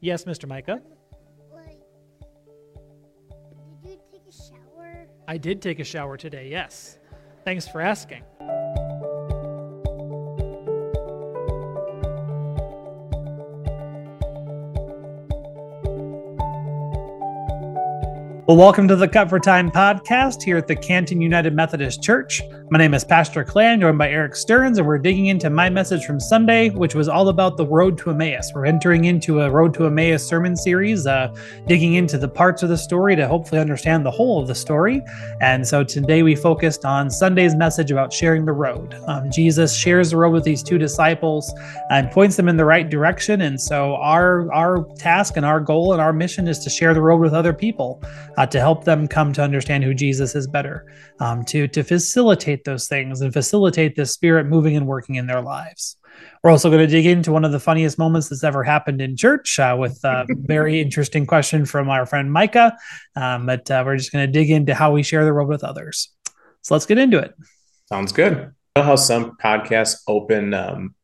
Yes, Mr. Micah. Like, did you take a shower? I did take a shower today, yes. Thanks for asking. Well, welcome to the Cut for Time podcast here at the Canton United Methodist Church. My name is Pastor Clay. Joined by Eric Stearns, and we're digging into my message from Sunday, which was all about the road to Emmaus. We're entering into a road to Emmaus sermon series, uh, digging into the parts of the story to hopefully understand the whole of the story. And so today we focused on Sunday's message about sharing the road. Um, Jesus shares the road with these two disciples and points them in the right direction. And so our our task and our goal and our mission is to share the road with other people uh, to help them come to understand who Jesus is better, um, to to facilitate those things and facilitate the Spirit moving and working in their lives. We're also going to dig into one of the funniest moments that's ever happened in church uh, with a very interesting question from our friend Micah. Um, but uh, we're just going to dig into how we share the road with others. So let's get into it. Sounds good. You know how some podcasts open um,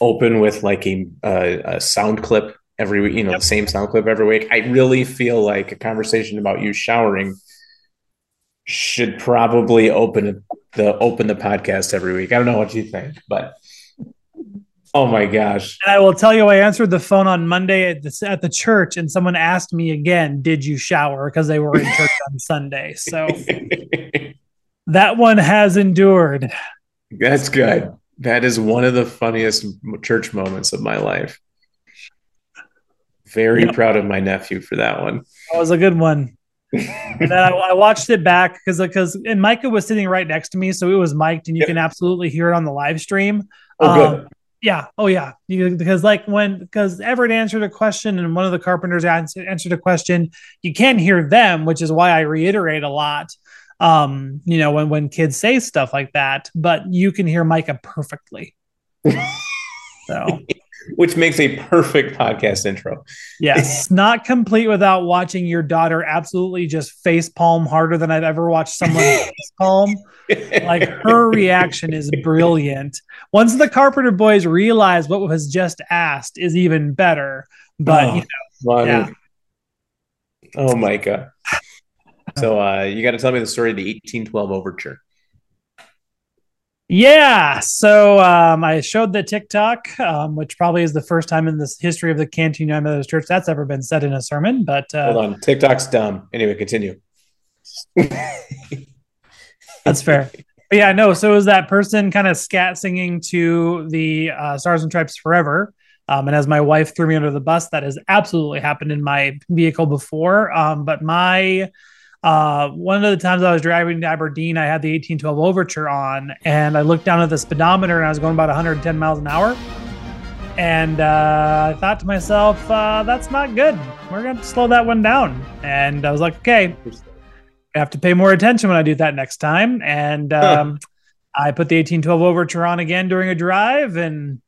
open with like a, a, a sound clip every week, you know, yep. the same sound clip every week. I really feel like a conversation about you showering should probably open the open the podcast every week. I don't know what you think, but oh my gosh. And I will tell you, I answered the phone on Monday at the, at the church, and someone asked me again, "Did you shower?" Because they were in church on Sunday. So that one has endured. That's good. That is one of the funniest church moments of my life. Very yep. proud of my nephew for that one. That was a good one. And then I, I, watched it back because because and Micah was sitting right next to me, so it was mic'd, and you yep. can absolutely hear it on the live stream. Oh, um, good. Yeah. Oh, yeah. You, because like when because Everett answered a question and one of the carpenters answered, answered a question, you can hear them, which is why I reiterate a lot. Um, you know, when when kids say stuff like that, but you can hear Micah perfectly. so which makes a perfect podcast intro. Yes, not complete without watching your daughter absolutely just face palm harder than I've ever watched someone face palm. Like her reaction is brilliant. Once the Carpenter boys realize what was just asked is even better. But oh, you know, yeah. oh my god. So uh, you got to tell me the story of the 1812 overture. Yeah. So um, I showed the TikTok, um, which probably is the first time in the history of the Canton United Methodist Church that's ever been said in a sermon. But uh, hold on, TikTok's dumb. Anyway, continue. that's fair. But yeah, no. So it was that person kind of scat singing to the uh, Stars and Stripes Forever. Um, and as my wife threw me under the bus, that has absolutely happened in my vehicle before. Um, but my uh, one of the times I was driving to Aberdeen, I had the 1812 Overture on, and I looked down at the speedometer and I was going about 110 miles an hour. And uh, I thought to myself, uh, that's not good. We're going to slow that one down. And I was like, okay, I have to pay more attention when I do that next time. And um, I put the 1812 Overture on again during a drive, and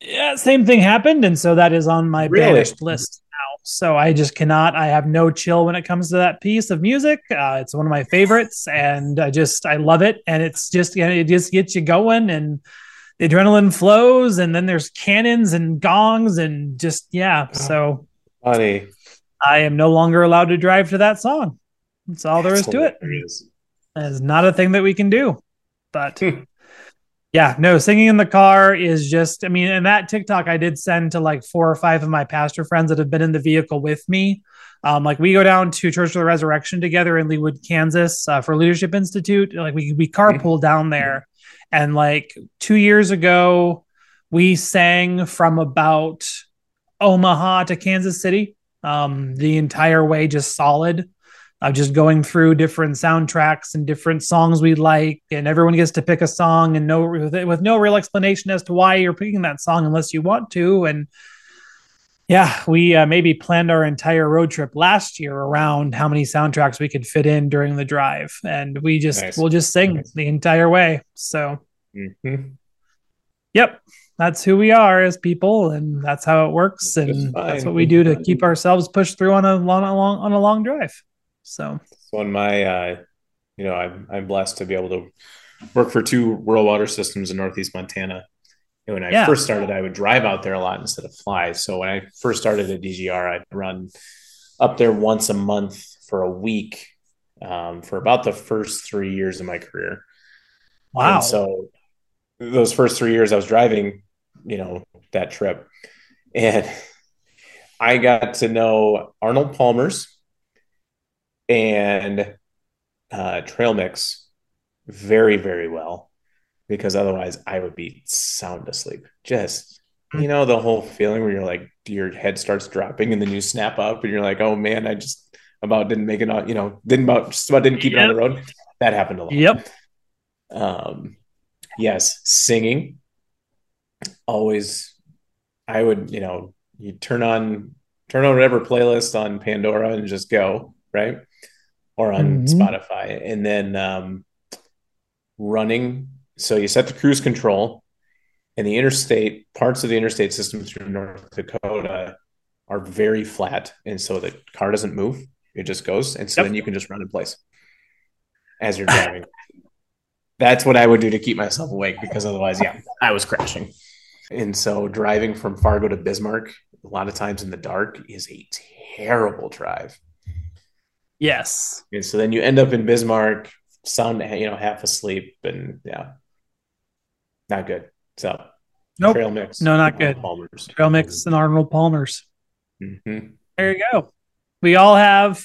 yeah, same thing happened. And so that is on my really? banished list. So I just cannot. I have no chill when it comes to that piece of music. Uh, it's one of my favorites, and I just I love it. And it's just you know, it just gets you going, and the adrenaline flows, and then there's cannons and gongs, and just yeah. So funny. I am no longer allowed to drive to that song. That's all there is to it. It's not a thing that we can do, but. Yeah, no, singing in the car is just, I mean, and that TikTok I did send to like four or five of my pastor friends that have been in the vehicle with me. Um, like we go down to Church of the Resurrection together in Leawood, Kansas uh, for Leadership Institute. Like we, we carpool down there. And like two years ago, we sang from about Omaha to Kansas City um, the entire way, just solid uh, just going through different soundtracks and different songs we like, and everyone gets to pick a song and no with, with no real explanation as to why you're picking that song unless you want to. And yeah, we uh, maybe planned our entire road trip last year around how many soundtracks we could fit in during the drive, and we just nice. we'll just sing nice. the entire way. So, mm-hmm. yep, that's who we are as people, and that's how it works, and that's what we do to keep ourselves pushed through on a long, on a long on a long drive. So, so on my, uh, you know, I'm I'm blessed to be able to work for two rural water systems in Northeast Montana, And when I Yeah. first started, I would drive out there a lot instead of fly. So when I first started at DGR, I'd run up there once a month for a week um, for about the first three years of my career. Wow. And so those first three years I was driving, you know, that trip. And I got to know Arnold Palmer's and uh, Trail Mix very, very well because otherwise I would be sound asleep. Just, you know, the whole feeling where you're like, your head starts dropping and then you snap up and you're like, oh man, I just about didn't make it on, you know, didn't about just about didn't keep it on the road. That happened a lot. Yep. Um, yes, singing. Always, I would, you know, you turn on turn on whatever playlist on Pandora and just go right, or on Mhm. Spotify, and then um, running. So you set the cruise control, and the interstate parts of the interstate system through North Dakota are very flat, and so the car doesn't move; it just goes, and so Yep. then you can just run in place as you're driving. That's what I would do to keep myself awake because otherwise, yeah, I was crashing. And so driving from Fargo to Bismarck, a lot of times in the dark, is a terrible drive. Yes. And so then you end up in Bismarck, sound you know half asleep, and yeah, not good. So Nope. trail mix, No, not good. Palmer's Trail Mix and Arnold Palmer's. Mhm. There you go. We all have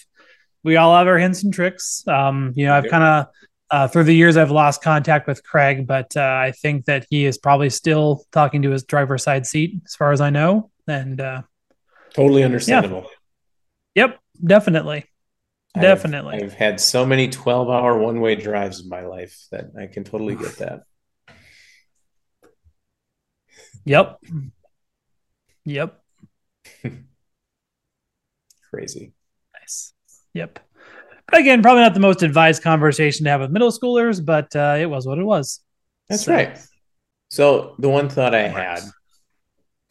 we all have our hints and tricks. Um, you know, I've kind of uh, through the years I've lost contact with Craig, but uh, I think that he is probably still talking to his driver's side seat, as far as I know. And uh, Totally understandable. yep, definitely, definitely. I've, had so many 12 hour one way drives in my life that I can totally get that. Yep, yep. Crazy. Nice. Yep. But again, probably not the most advised conversation to have with middle schoolers, but uh, it was what it was. That's So- right. So the one thought I had.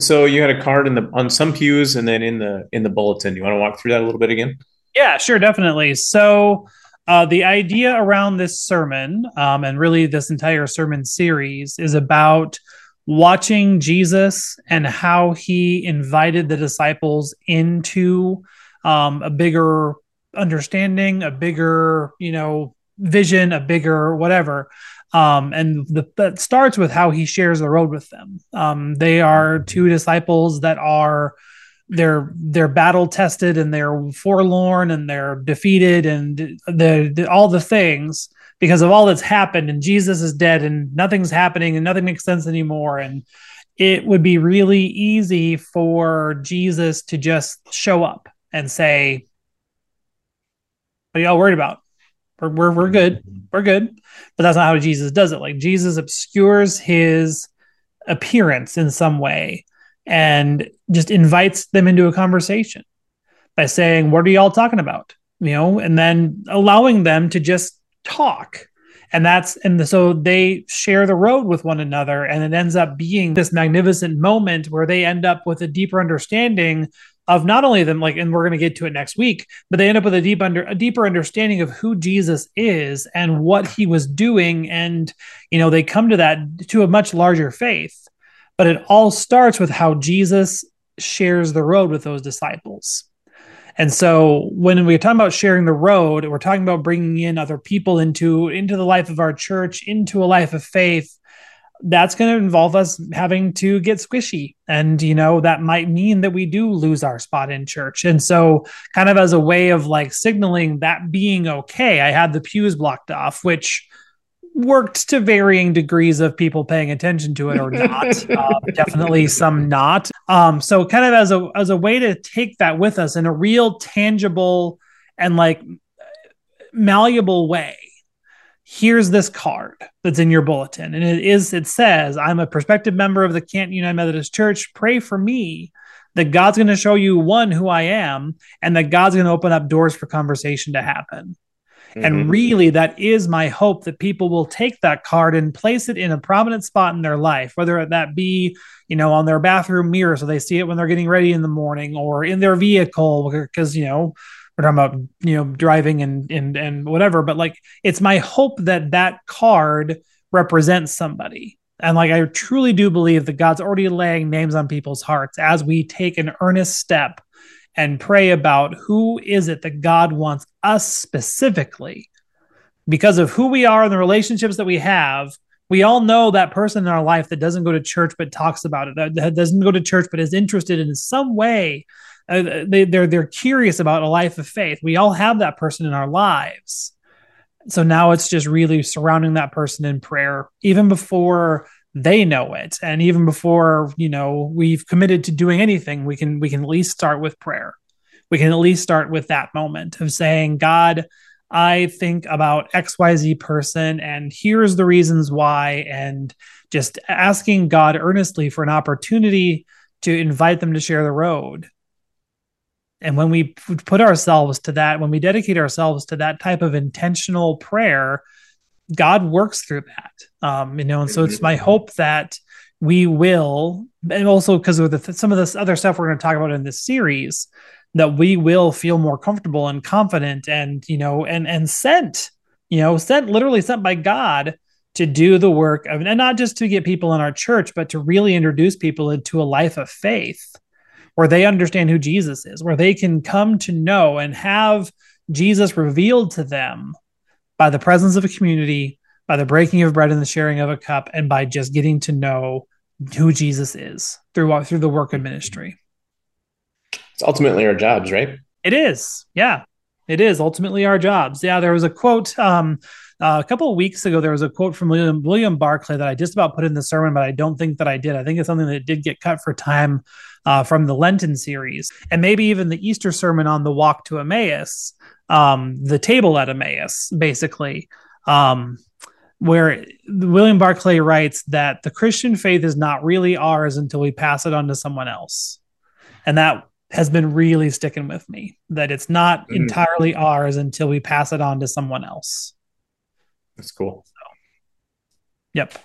So you had a card in the on some pews and then in the in the bulletin. You want to walk through that a little bit again? Yeah, sure, definitely. So, uh, the idea around this sermon, um, and really this entire sermon series, is about watching Jesus and how he invited the disciples into um, a bigger understanding, a bigger, you know, vision, a bigger whatever. Um, and the, that starts with how he shares the road with them. Um, they are two disciples that are they're they're battle tested and they're forlorn and they're defeated and the, the all the things because of all that's happened and Jesus is dead and nothing's happening and nothing makes sense anymore. And it would be really easy for Jesus to just show up and say what are y'all worried about? We're, we're, we're good. We're good. But that's not how Jesus does it. Like Jesus obscures his appearance in some way and just invites them into a conversation by saying, What are y'all talking about? You know, and then allowing them to just talk. And that's, and so they share the road with one another. And it ends up being this magnificent moment where they end up with a deeper understanding of not only them, like, and we're going to get to it next week, but they end up with a deep under a deeper understanding of who Jesus is and what he was doing. And, you know, they come to that to a much larger faith but it all starts with how Jesus shares the road with those disciples. And so when we're talking about sharing the road, we're talking about bringing in other people into into the life of our church, into a life of faith. That's going to involve us having to get squishy. And, you know, that might mean that we do lose our spot in church. And so, kind of as a way of like signaling that being okay, I had the pews blocked off, which worked to varying degrees of people paying attention to it or not. um, definitely some not. Um, so kind of as a as a way to take that with us in a real tangible and like malleable way. Here's this card that's in your bulletin, and it is it says, "I'm a prospective member of the Canton United Methodist Church. Pray for me." That God's going to show you one who I am, and that God's going to open up doors for conversation to happen. And Mhm. really, that is my hope that people will take that card and place it in a prominent spot in their life, whether that be, you know, on their bathroom mirror so they see it when they're getting ready in the morning or in their vehicle, because, you know, we're talking about, you know, driving and, and, and whatever. But like, it's my hope that that card represents somebody And like, I truly do believe that God's already laying names on people's hearts as we take an earnest step and pray about who is it that God wants us specifically because of who we are and the relationships that we have. We all know that person in our life that doesn't go to church but talks about it, that doesn't go to church but is interested in some way. Uh, they, they're they're curious about a life of faith. We all have that person in our lives so now it's just really surrounding that person in prayer, even before they know it, and even before you know we've committed to doing anything. We can we can at least start with prayer. We can at least start with that moment of saying, God, I think about XYZ person, and here's the reasons why, and just asking God earnestly for an opportunity to invite them to share the road and when we put ourselves to that, when we dedicate ourselves to that type of intentional prayer, God works through that. Um, you know, and so it's my hope that we will, and also because of the, some of this other stuff we're going to talk about in this series, that we will feel more comfortable and confident, and you know, and and sent, you know, sent literally sent by God to do the work of, and not just to get people in our church, but to really introduce people into a life of faith where they understand who Jesus is, where they can come to know and have Jesus revealed to them by the presence of a community, by the breaking of bread and the sharing of a cup, and by just getting to know who Jesus is through through the work of ministry. It's ultimately our jobs, right? It is. Yeah. It is ultimately our jobs. Yeah, there was a quote um, uh, a couple of weeks ago. There was a quote from William, William Barclay that I just about put in the sermon, but I don't think that I did. I think it's something that did get cut for time uh, from the Lenten series, and maybe even the Easter sermon on the walk to Emmaus, um, the table at Emmaus, basically, um, where William Barclay writes that the Christian faith is not really ours until we pass it on to someone else. And that has been really sticking with me that it's not mm. entirely ours until we pass it on to someone else. That's cool. So, yep.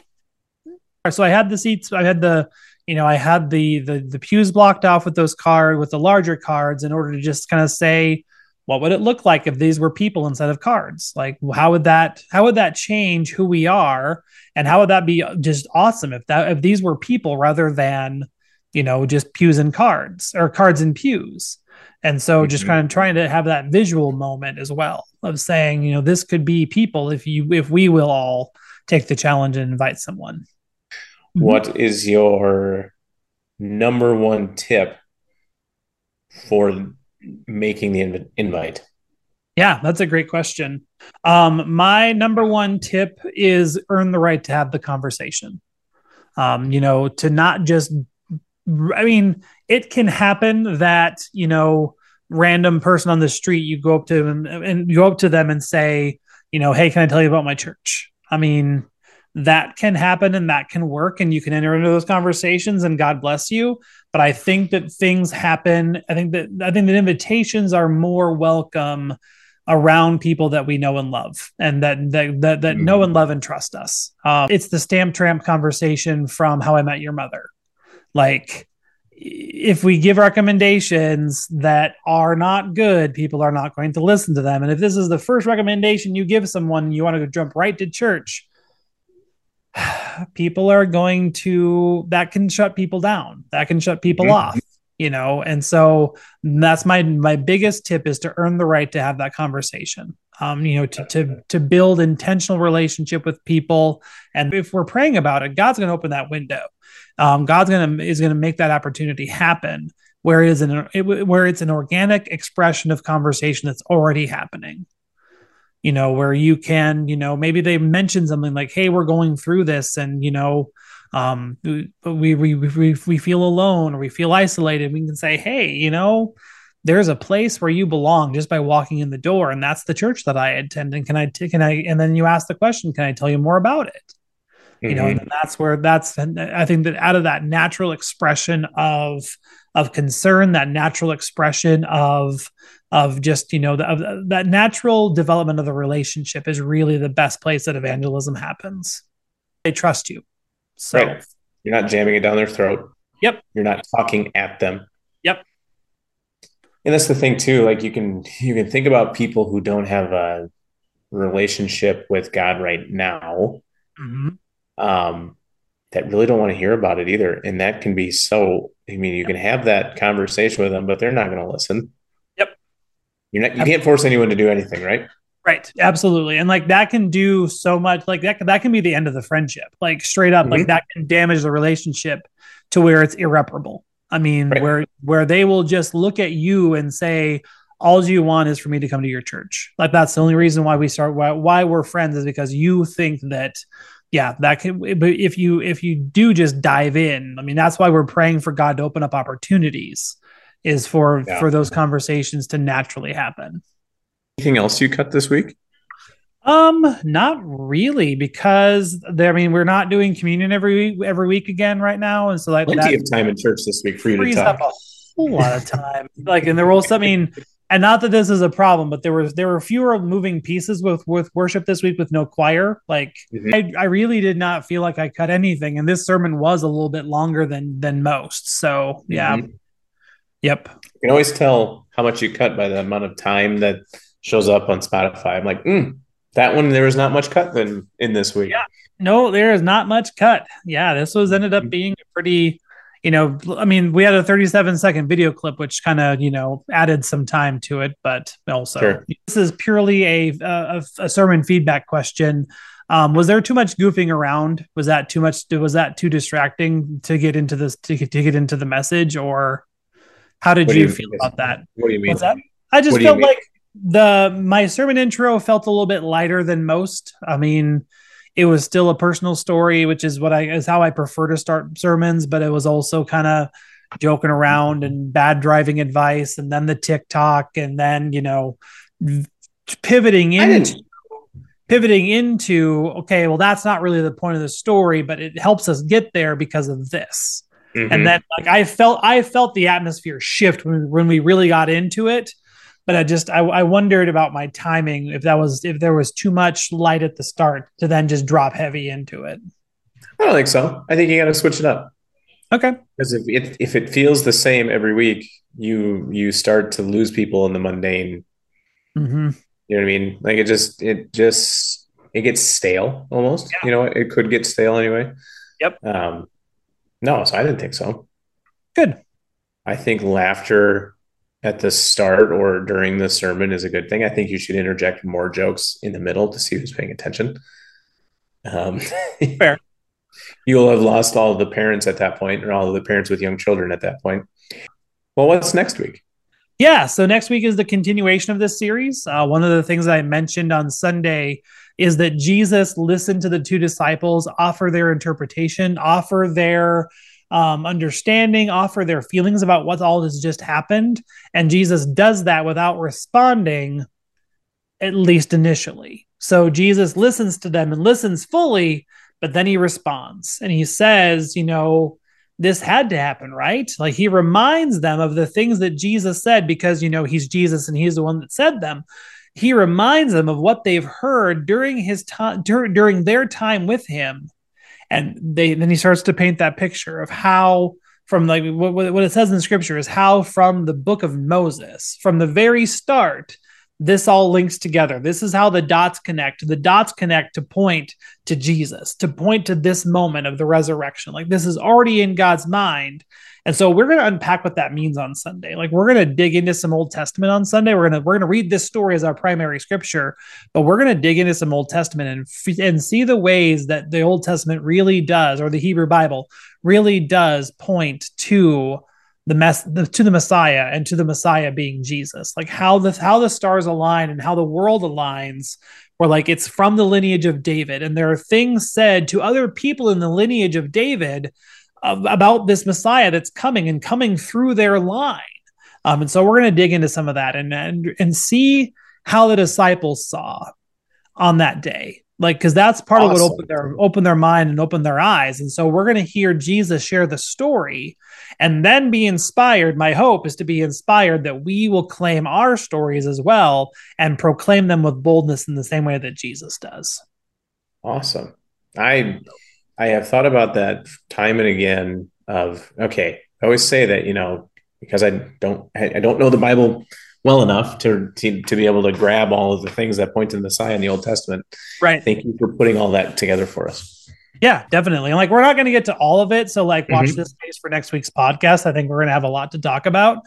So I had the seats, I had the you know, I had the the the pews blocked off with those cards with the larger cards in order to just kind of say what would it look like if these were people instead of cards? Like how would that how would that change who we are and how would that be just awesome if that if these were people rather than you know just pews and cards or cards and pews. And so just mm-hmm. kind of trying to have that visual moment as well of saying, you know, this could be people if you if we will all take the challenge and invite someone. Mm-hmm. What is your number one tip for making the inv- invite? Yeah, that's a great question. Um, my number one tip is earn the right to have the conversation. Um, you know, to not just, I mean, it can happen that, you know, random person on the street, you go up to them and, and you go up to them and say, you know, hey, can I tell you about my church? I mean, that can happen and that can work and you can enter into those conversations and God bless you. But I think that things happen. I think that I think that invitations are more welcome around people that we know and love and that that that, that mm-hmm. know and love and trust us. Um, it's the stamp tramp conversation from How I Met Your Mother. Like if we give recommendations that are not good, people are not going to listen to them. And if this is the first recommendation you give someone, you want to jump right to church people are going to that can shut people down. That can shut people mm-hmm. off you know? And so that's my my biggest tip is to earn the right to have that conversation. Um you know to to to build intentional relationship with people. And if we're praying about it god's going to open that window. Um god's going to is going to make that opportunity happen where it is an it, where it's an organic expression of conversation that's already happening you know, where you can, you know, maybe they mention something like, "Hey, we're going through this," and you know, um, we we we we feel alone or we feel isolated. We can say, "Hey, you know." There's a place where you belong just by walking in the door, and that's the church that I attend. And can I, t- can I, and then you ask the question, can I tell you more about it? you mm-hmm. know and that's where that's i think that out of that natural expression of of concern that natural expression of of just you know the, of that natural development of the relationship is really the best place that evangelism happens they trust you so right. you're not jamming it down their throat yep you're not talking at them yep and that's the thing too like you can you can think about people who don't have a relationship with god right now mm-hmm. um that really don't want to hear about it either. And that can be so, I mean, you can have that conversation with them, but they're not going to listen. You're not, you can't force anyone to do anything, right? Right. Absolutely. And like that can do so much. Like that, that can be the end of the friendship. Like straight up, like Mhm. that can damage the relationship to where it's irreparable. I mean, Right. where where they will just look at you and say, all you want is for me to come to your church. Like that's the only reason why we start why, why we're friends is because you think that yeah, that can but if you if you do just dive in, I mean that's why we're praying for God to open up opportunities is for Yeah. for those conversations to naturally happen. Anything else you cut this week? Um, not really, because there, I mean, we're not doing communion every week, every week again right now, and so like Plenty that of time in church this week for you to talk. up a whole lot of time. like, and there will, I mean, and not that this is a problem, but there was there were fewer moving pieces with with worship this week with no choir. Like, Mhm. I I really did not feel like I cut anything, and this sermon was a little bit longer than than most. So yeah, Mhm. Yep, You can always tell how much you cut by the amount of time that shows up on Spotify. I'm like, mm, that one there was not much cut then in this week. Yeah. No, there is not much cut. Yeah, this was ended up Mhm. being a pretty, you know, I mean, we had a 37 second video clip, which kind of, you know, added some time to it, but also Sure. this is purely a, a, a sermon feedback question. Um, was there too much goofing around? Was that too much? Was that too distracting to get into this to, to get into the message, or how did you you- feel about that? What do you mean? What's that? I just What do you felt like the my sermon intro felt a little bit lighter than most. I mean, it was still a personal story, which is what I is how I prefer to start sermons, but it was also kind of joking around and bad driving advice, and then the TikTok, and then you know pivoting into pivoting into okay, well that's not really the point of the story, but it helps us get there because of this Mhm. and then like I felt I felt the atmosphere shift when when we really got into it. But I just I, I wondered about my timing if that was if there was too much light at the start to then just drop heavy into it. I don't think so. I think you got to switch it up Okay. because if it if it feels the same every week, you you start to lose people in the mundane. hmm You know what I mean? Like it just it just it gets stale almost. You know, it could get stale anyway. Yep. Um, no, so I didn't think so. Good. I think laughter at the start or during the sermon is a good thing. I think you should interject more jokes in the middle to see who's paying attention. Um, Fair. You'll have lost all of the parents at that point, or all of the parents with young children at that point. Well, what's next week? Yeah. So next week is the continuation of this series. Uh, one of the things that I mentioned on Sunday is that Jesus listened to the two disciples offer their interpretation, offer their um, understanding, offer their feelings about what all has just happened. And Jesus does that without responding, at least initially. So Jesus listens to them and listens fully, but then he responds and he says, you know, this had to happen, right? Like he reminds them of the things that Jesus said because, you know, he's Jesus and he's the one that said them. He reminds them of what they've heard during his time, dur- during their time with him. And they then he starts to paint that picture of how from like what, what it says in scripture is how from the book of Moses, from the very start, this all links together. This is how the dots connect. The dots connect to point to Jesus, to point to this moment of the resurrection. Like this is already in God's mind. And so we're going to unpack what that means on Sunday. Like we're going to dig into some Old Testament on Sunday. We're going to we're going to read this story as our primary scripture, but we're going to dig into some Old Testament and f- and see the ways that the Old Testament really does or the Hebrew Bible really does point to the mess the, to the Messiah and to the Messiah being Jesus. Like how the how the stars align and how the world aligns where like it's from the lineage of David and there are things said to other people in the lineage of David about this Messiah that's coming and coming through their line. Um, and so we're going to dig into some of that and, and and see how the disciples saw on that day. Like, because that's part of what opened their opened their mind and opened their eyes. And so we're going to hear Jesus share the story and then be inspired. My hope is to be inspired that we will claim our stories as well and proclaim them with boldness in the same way that Jesus does. Awesome. I I have thought about that time and again. Of okay, I always say that you know because I don't I don't know the Bible well enough to, to to be able to grab all of the things that point to the Messiah in the Old Testament. Right. Thank you for putting all that together for us. Yeah, definitely. And like we're not going to get to all of it, so like watch Mhm. this space for next week's podcast. I think we're going to have a lot to talk about.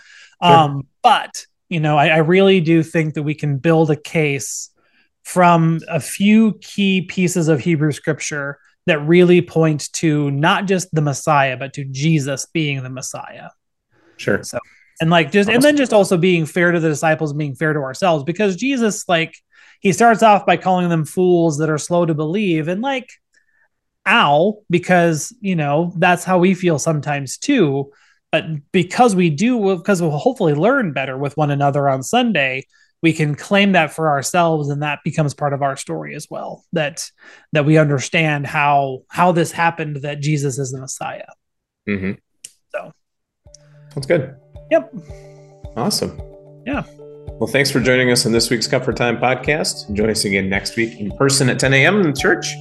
Sure. Um, but you know, I, I really do think that we can build a case from a few key pieces of Hebrew scripture that really point to not just the Messiah, but to Jesus being the Messiah. Sure. And like just and then just also being fair to the disciples and being fair to ourselves because jesus like he starts off by calling them fools that are slow to believe and like ow because you know that's how we feel sometimes too but because we do because we'll hopefully learn better with one another on sunday we can claim that for ourselves and that becomes part of our story as well that that we understand how how this happened that jesus is the messiah hmm So. that's good. Yep. Awesome. Yeah. Well, thanks for joining us on this week's Cut for Time podcast. Join us again next week in person at 10 a.m. in the church,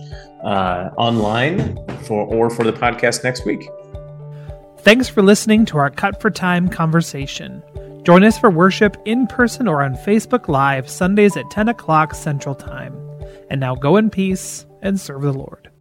uh, online for or for the podcast next week. Thanks for listening to our Cut for Time conversation. Join us for worship in person or on Facebook Live Sundays at 10 o'clock Central Time. And now go in peace and serve the Lord.